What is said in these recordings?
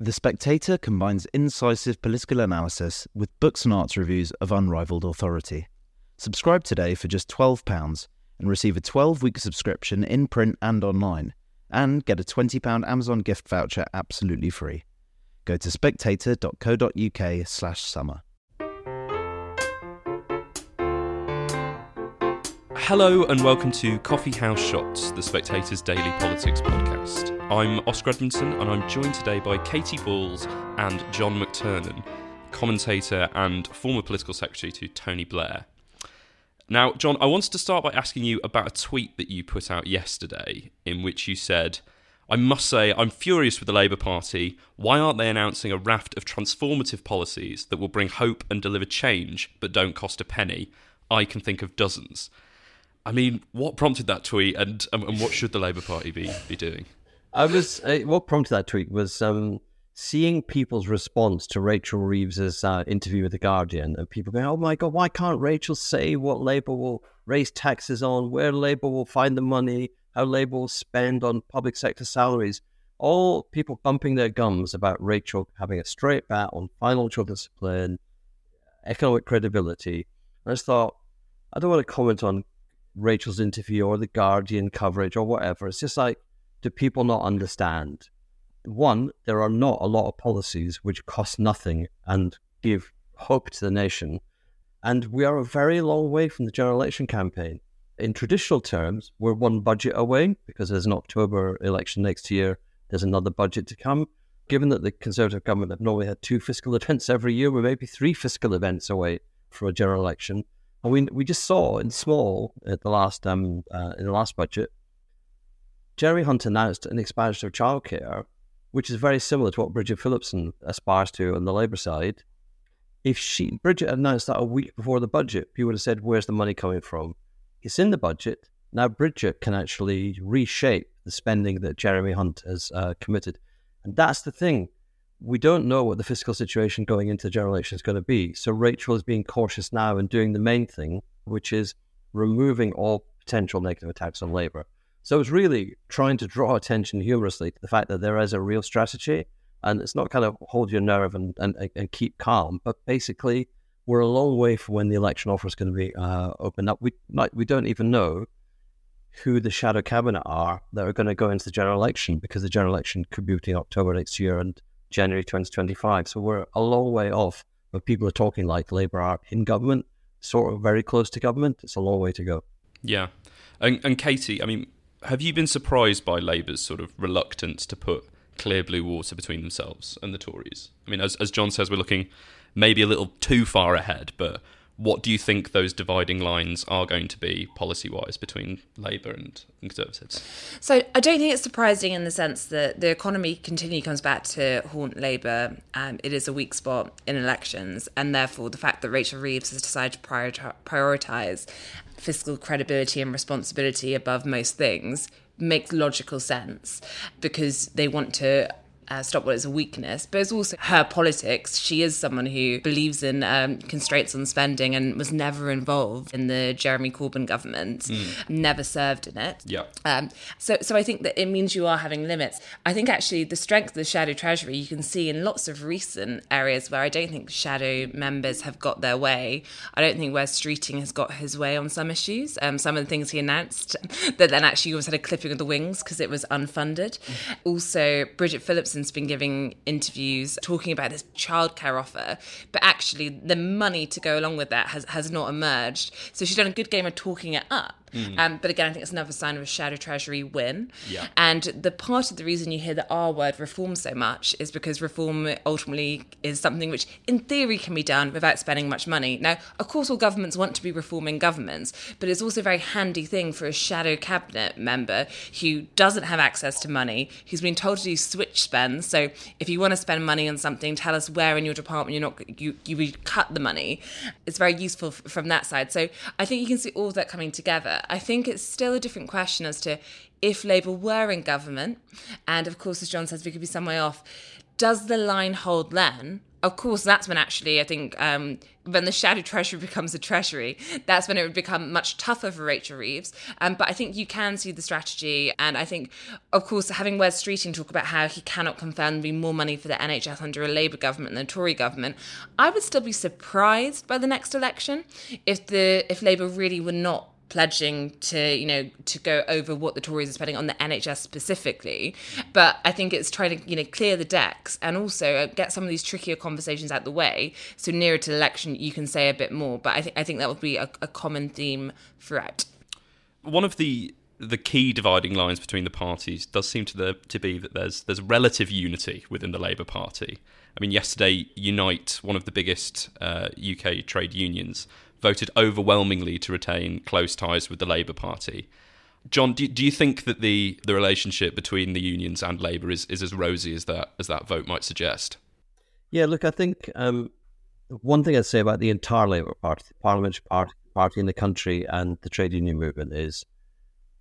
The Spectator combines incisive political analysis with books and arts reviews of unrivaled authority. Subscribe today for just £12 and receive a 12 week subscription in print and online, and get a £20 Amazon gift voucher absolutely free. Go to spectator.co.uk Hello and welcome to Coffee House Shots, the Spectator's daily politics podcast. I'm Oscar Edmondson and I'm joined today by Katy Balls and John McTernan, commentator and former political secretary to Tony Blair. Now, John, I wanted to start by asking you about a tweet that you put out yesterday in which you said, I must say, I'm furious with the Labour Party. Why aren't they announcing a raft of transformative policies that will bring hope and deliver change but don't cost a penny? I can think of dozens. I mean, what prompted that tweet, and and what should the Labour Party be be doing? I was uh, what prompted that tweet was um, seeing people's response to Rachel Reeves's uh, interview with the Guardian, and people going, "Oh my God, why can't Rachel say what Labour will raise taxes on, where Labour will find the money, how Labour will spend on public sector salaries?" All people bumping their gums about Rachel having a straight bat on financial discipline, economic credibility. I just thought, I don't want to comment on Rachel's interview or the Guardian coverage or whatever. It's just like, do people not understand? One, there are not a lot of policies which cost nothing and give hope to the nation. And we are a very long way from the general election campaign. In traditional terms, we're one budget away because there's an October election next year. There's another budget to come. Given that the Conservative government have normally had two fiscal events every year, we're maybe three fiscal events away from a general election. And we we just saw in small at the last um uh, in the last budget, Jeremy Hunt announced an expansion of childcare, which is very similar to what Bridget Phillipson aspires to on the Labour side. If she Bridget announced that a week before the budget, people would have said, "Where's the money coming from?" It's in the budget now. Bridget can actually reshape the spending that Jeremy Hunt has uh, committed, and that's the thing we don't know what the fiscal situation going into the general election is going to be. So Rachel is being cautious now and doing the main thing, which is removing all potential negative attacks on Labour. So it's really trying to draw attention humorously to the fact that there is a real strategy, and it's not kind of hold your nerve and, and, and keep calm, but basically we're a long way from when the election offer is going to be uh, opened up. We might, we don't even know who the shadow cabinet are that are going to go into the general election because the general election could be between October next year and January 2025. So we're a long way off but people are talking like Labour are in government, sort of very close to government. It's a long way to go. Yeah. And, and Katy, I mean, have you been surprised by Labour's sort of reluctance to put clear blue water between themselves and the Tories? I mean, as, as John says, we're looking maybe a little too far ahead, but what do you think those dividing lines are going to be policy wise between Labour and Conservatives? So I don't think it's surprising in the sense that the economy continually comes back to haunt Labour. Um, it is a weak spot in elections, and therefore the fact that Rachel Reeves has decided to prioritise fiscal credibility and responsibility above most things makes logical sense because they want to uh, stop what is a weakness, but it's also her politics. She is someone who believes in um, constraints on spending and was never involved in the Jeremy Corbyn government, mm. never served in it. Yeah. Um, so, so I think that it means you are having limits. I think actually the strength of the shadow treasury you can see in lots of recent areas where I don't think shadow members have got their way. I don't think Wes Streeting has got his way on some issues. Um, some of the things he announced that then actually always had a clipping of the wings because it was unfunded. Mm. Also, Bridget Phillips has been giving interviews talking about this childcare offer, but actually the money to go along with that has, has not emerged. So she's done a good game of talking it up. Mm. Um, but again, I think it's another sign of a shadow treasury win. Yeah. And the part of the reason you hear the R word reform so much is because reform ultimately is something which, in theory, can be done without spending much money. Now, of course, all governments want to be reforming governments, but it's also a very handy thing for a shadow cabinet member who doesn't have access to money, who's been told to do switch spends. So if you want to spend money on something, tell us where in your department you're not you you would cut the money. It's very useful f- from that side. So I think you can see all of that coming together. I think it's still a different question as to if Labour were in government, and of course, as John says, we could be some way off. Does the line hold then? of course, that's when actually I think um, when the shadow treasury becomes a treasury, that's when it would become much tougher for Rachel Reeves. Um, but I think you can see the strategy, and I think, of course, having Wes Streeting talk about how he cannot confirm be more money for the NHS under a Labour government than a Tory government, I would still be surprised by the next election if the if Labour really were not pledging to you know to go over what the Tories are spending on the NHS specifically. But I think it's trying to you know clear the decks and also uh, get some of these trickier conversations out the way. So nearer to the election, you can say a bit more. But I think I think that would be a, a common theme throughout. One of the the key dividing lines between the parties does seem to the, to be that there's there's relative unity within the Labour Party. I mean, yesterday, Unite, one of the biggest uh, UK trade unions, voted overwhelmingly to retain close ties with the Labour Party. John, do, do you think that the, the relationship between the unions and Labour is, is as rosy as that as that vote might suggest? Yeah, look, I think um, one thing I'd say about the entire Labour Party, the parliamentary party, party in the country, and the trade union movement is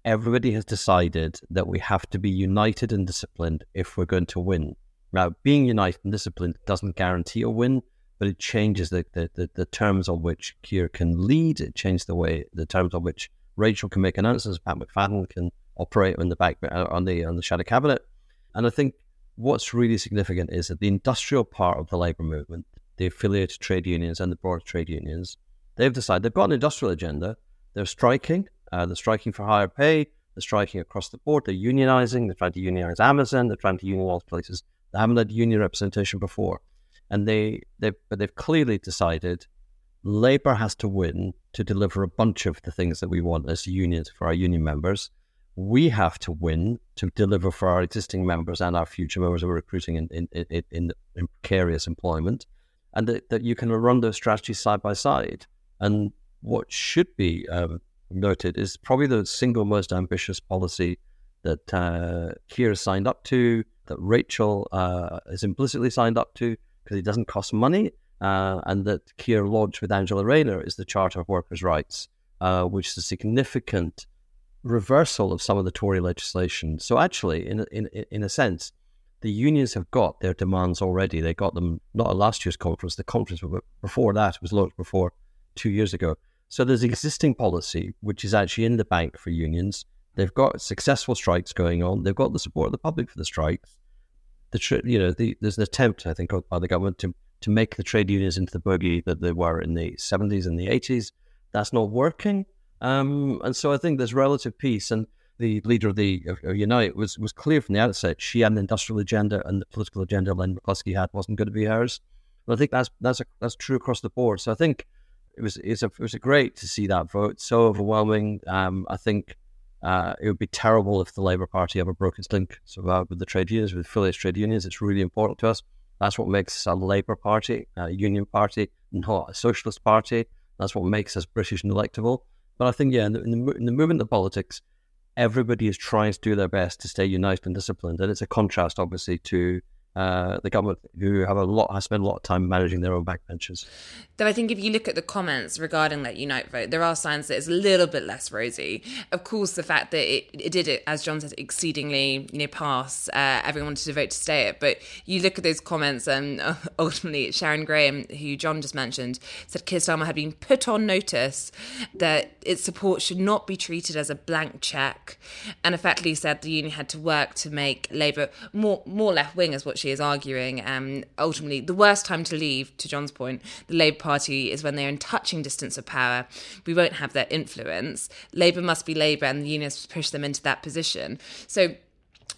everybody has decided that we have to be united and disciplined if we're going to win. Now, being united and disciplined doesn't guarantee a win, but it changes the, the, the, the, terms on which Keir can lead. It changes the way the terms on which Rachel can make announcements. Pat McFadden can operate on the back uh, on the on the shadow cabinet. And I think what's really significant is that the industrial part of the labour movement, the affiliated trade unions and the broader trade unions, they've decided they've got an industrial agenda. They're striking. Uh, they're striking for higher pay. They're striking across the board. They're unionizing. They're trying to unionize Amazon. They're trying to unionize places that haven't had union representation before and they they but they've clearly decided Labour has to win to deliver a bunch of the things that we want as unions for our union members. We have to win to deliver for our existing members and our future members who are recruiting in in, in, in, in precarious employment, and that, that you can run those strategies side by side. And what should be um, noted is probably the single most ambitious policy that uh, Keir signed up to, that Rachel uh, is implicitly signed up to, because it doesn't cost money, uh, and that Keir launched with Angela Rayner is the Charter of Workers' Rights, uh, which is a significant reversal of some of the Tory legislation. So actually, in in in a sense, the unions have got their demands already. They got them not at last year's conference. The conference before that was launched before two years ago. So there's existing policy which is actually in the bank for unions. They've got successful strikes going on. They've got the support of the public for the strikes the you know the, there's an attempt I think by the government to to make the trade unions into the boogie that they were in the 70s and the 80s. That's not working, um, and so I think there's relative peace. And the leader of the of, of Unite was was clear from the outset she had an industrial agenda, and the political agenda Len McCluskey had wasn't going to be hers. And I think that's that's a, that's true across the board. So I think it was it's a, it was a great to see that vote so overwhelming. Um, I think uh, it would be terrible if the Labour Party ever broke its link so, uh, with the trade unions, with affiliated trade unions. It's really important to us. That's what makes us a Labour Party, a union party, not a socialist party. That's what makes us British and electable. But I think, yeah, in the, in the, in the movement of politics, everybody is trying to do their best to stay united and disciplined. And it's a contrast, obviously, to uh, the government who have a lot have spent a lot of time managing their own backbenchers. Though I think if you look at the comments regarding that Unite vote, there are signs that it's a little bit less rosy. Of course, the fact that it, it did it, as John said, exceedingly know pass, uh, everyone to vote to stay it. But you look at those comments, and ultimately Sharon Graham, who John just mentioned, said Keir Starmer had been put on notice that its support should not be treated as a blank check, and effectively said the union had to work to make Labour more more left wing, as what she is arguing. Um, ultimately, the worst time to leave, to John's point, the Labour Party is when they're in touching distance of power. We won't have their influence. Labour must be Labour, and the unions push them into that position. So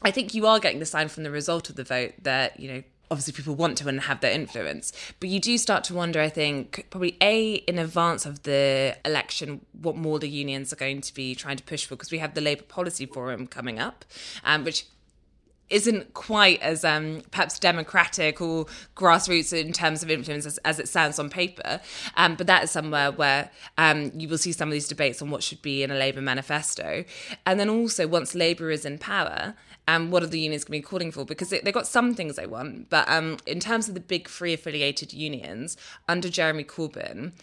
I think you are getting the sign from the result of the vote that, you know, obviously people want to and have their influence but you do start to wonder i think probably a in advance of the election what more the unions are going to be trying to push for because we have the labour policy forum coming up um, which isn't quite as um, perhaps democratic or grassroots in terms of influence as, as it sounds on paper. Um, but that is somewhere where um, you will see some of these debates on what should be in a Labour manifesto. And then also, once Labour is in power, um, what are the unions going to be calling for? Because they, have got some things they want, but um, in terms of the big free affiliated unions, under Jeremy Corbyn,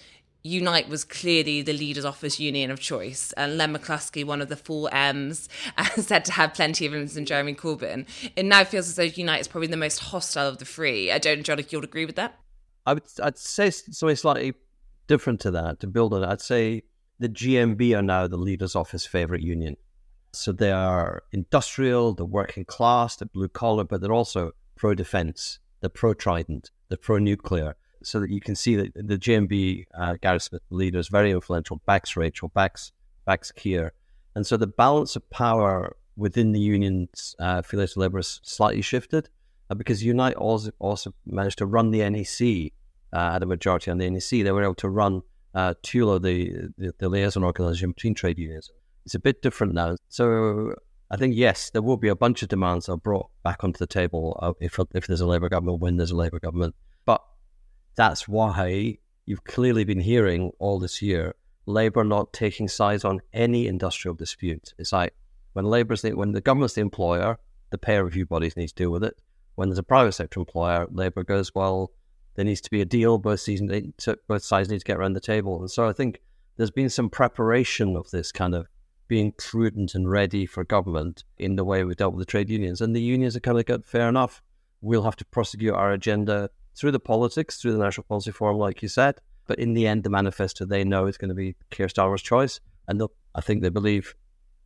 Unite was clearly the leaders' office union of choice, and Len McCluskey, one of the four M's, said to have plenty of influence in Jeremy Corbyn. It now feels as though Unite is probably the most hostile of the three. I don't, John, if you'll agree with that. I would I'd say something slightly different to that. To build on it, I'd say the GMB are now the leader's office favorite union. So they are industrial, the working class, the blue collar, but they're also pro defense, they're pro Trident, they're pro nuclear. So that you can see that the GMB, uh, Gary Smith, leader, is very influential, backs Rachel, backs, backs Keir. And so the balance of power within the union's uh, Labour has slightly shifted uh, because Unite also, also managed to run the NEC, uh, had a majority on the NEC. They were able to run uh, TULO, the, the, the liaison organisation between trade unions. It's a bit different now. So I think, yes, there will be a bunch of demands that are brought back onto the table uh, if, if there's a Labour government, when there's a Labour government. That's why you've clearly been hearing all this year Labour not taking sides on any industrial dispute. It's like when Labour's the, when the government's the employer, the peer review bodies need to deal with it. When there's a private sector employer, Labour goes, well, there needs to be a deal. Both both sides need to get around the table. And so I think there's been some preparation of this kind of being prudent and ready for government in the way we dealt with the trade unions. And the unions are kind of got fair enough. We'll have to prosecute our agenda through the politics, through the National Policy Forum, like you said. But in the end, the manifesto they know is going to be Keir Starmer's choice. And I think they believe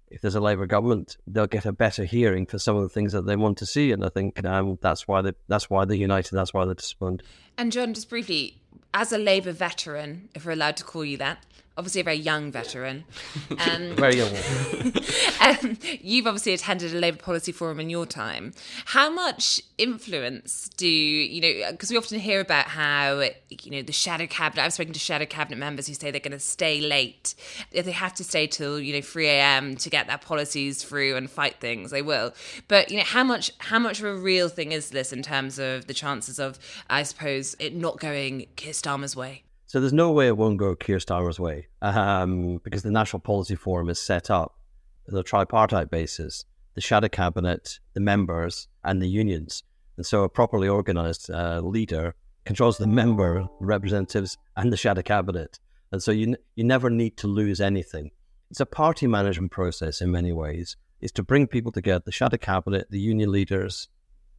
if there's a Labour government, they'll get a better hearing for some of the things that they want to see, and I think um, that's why they that's why they're united. That's why they're disciplined. And John, just briefly, as a Labour veteran, if we're allowed to call you that, obviously a very young veteran. Um, very young um, you've obviously attended a Labour policy forum in your time. How much influence do you know? Because we often hear about how you know the shadow cabinet. I've spoken to shadow cabinet members who say they're going to stay late if they have to stay till you know three a.m. to get their policies through and fight things. They will. But you know how much how much of a real thing is this in terms of the chances of I suppose it not going Keir Starmer's way? So there's no way it won't go Keir Starmer's way um, because the National Policy Forum is set up on a tripartite basis the shadow cabinet, the members, and the unions. And so a properly organized uh, leader controls the member representatives and the shadow cabinet. And so you, you never need to lose anything. It's a party management process in many ways. It's to bring people together, the shadow cabinet, the union leaders,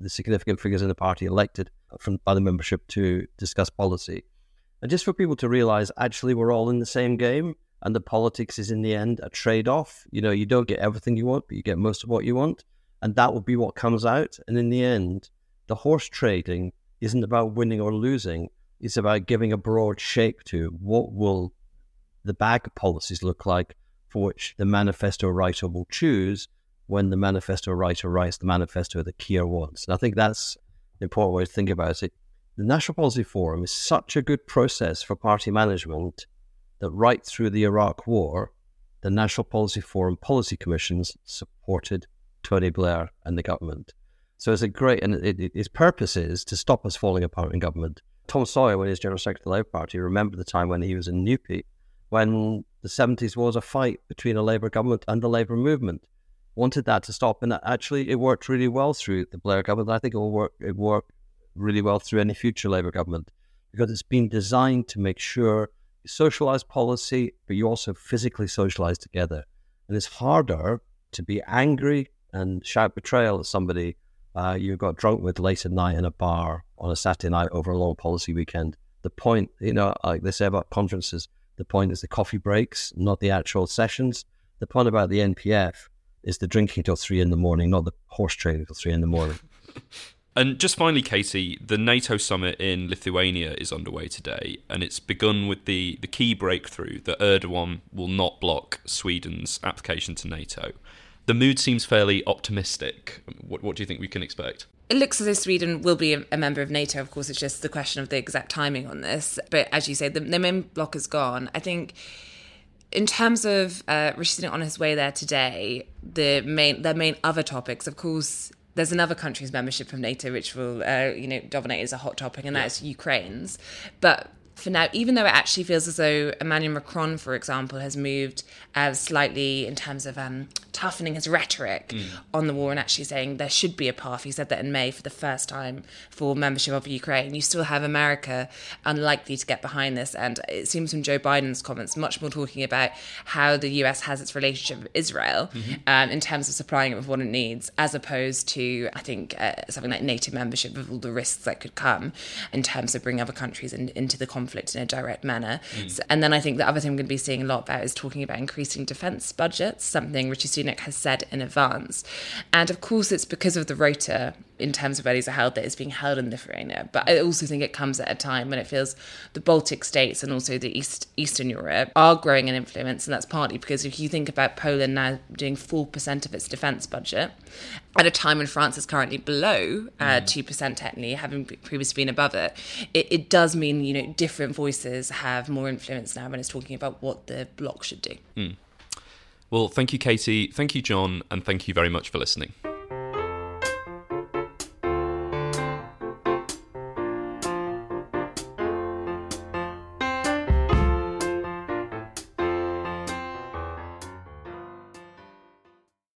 the significant figures in the party elected from, by the membership to discuss policy. And just for people to realize, actually, we're all in the same game, and the politics is in the end a trade off. You know, you don't get everything you want, but you get most of what you want. And that will be what comes out. And in the end, the horse trading isn't about winning or losing, it's about giving a broad shape to what will the bag policies look like for which the manifesto writer will choose when the manifesto writer writes the manifesto that Keir wants. And I think that's the important way to think about it. The National Policy Forum is such a good process for party management that right through the Iraq War, the National Policy Forum policy commissions supported Tony Blair and the government. So it's a great, and it, it, its purpose is to stop us falling apart in government. Tom Sawyer, when he was General Secretary of the Labour Party, remembered the time when he was in NUPE, when the 70s was a fight between a Labour government and the Labour movement. Wanted that to stop, and actually it worked really well through the Blair government. I think it will work. It worked really well through any future Labour government because it's been designed to make sure you socialise policy, but you also physically socialise together. And it's harder to be angry and shout betrayal at somebody uh, you got drunk with late at night in a bar on a Saturday night over a long policy weekend. The point, you know, like they say about conferences, the point is the coffee breaks, not the actual sessions. The point about the NPF is the drinking till three in the morning, not the horse trading till three in the morning. And just finally, Katy, the NATO summit in Lithuania is underway today, and it's begun with the, the key breakthrough that Erdogan will not block Sweden's application to NATO. The mood seems fairly optimistic. What, what do you think we can expect? It looks as though Sweden will be a member of NATO. Of course, it's just the question of the exact timing on this. But as you say, the, the main block is gone. I think in terms of uh, Rishi on his way there today, the main the main other topics, of course, there's another country's membership of NATO which will, uh, you know, dominate as a hot topic, and that's Ukraine's. But for now, even though it actually feels as though Emmanuel Macron, for example, has moved uh, slightly in terms of um, toughening his rhetoric mm. on the war and actually saying there should be a path. He said that in May for the first time for membership of Ukraine. You still have America unlikely to get behind this. And it seems from Joe Biden's comments, much more talking about how the US has its relationship with Israel mm-hmm. um, in terms of supplying it with what it needs, as opposed to, I think, uh, something like NATO membership with all the risks that could come in terms of bringing other countries in, into the conflict conflict in a direct manner. Mm. So, and then I think the other thing we're going to be seeing a lot about is talking about increasing defence budgets, something Rishi Sunak has said in advance. And of course, it's because of the rota in terms of where these are held that is being held in Lithuania. But I also think it comes at a time when it feels the Baltic states and also the East Eastern Europe are growing in influence, and that's partly because if you think about Poland now doing four percent of its defence budget at a time when France is currently below uh, mm. two uh, percent technically, having previously been above it, it, it does mean you know different voices have more influence now when it's talking about what the bloc should do. Mm. Well, thank you, Katy. Thank you, John, and thank you very much for listening.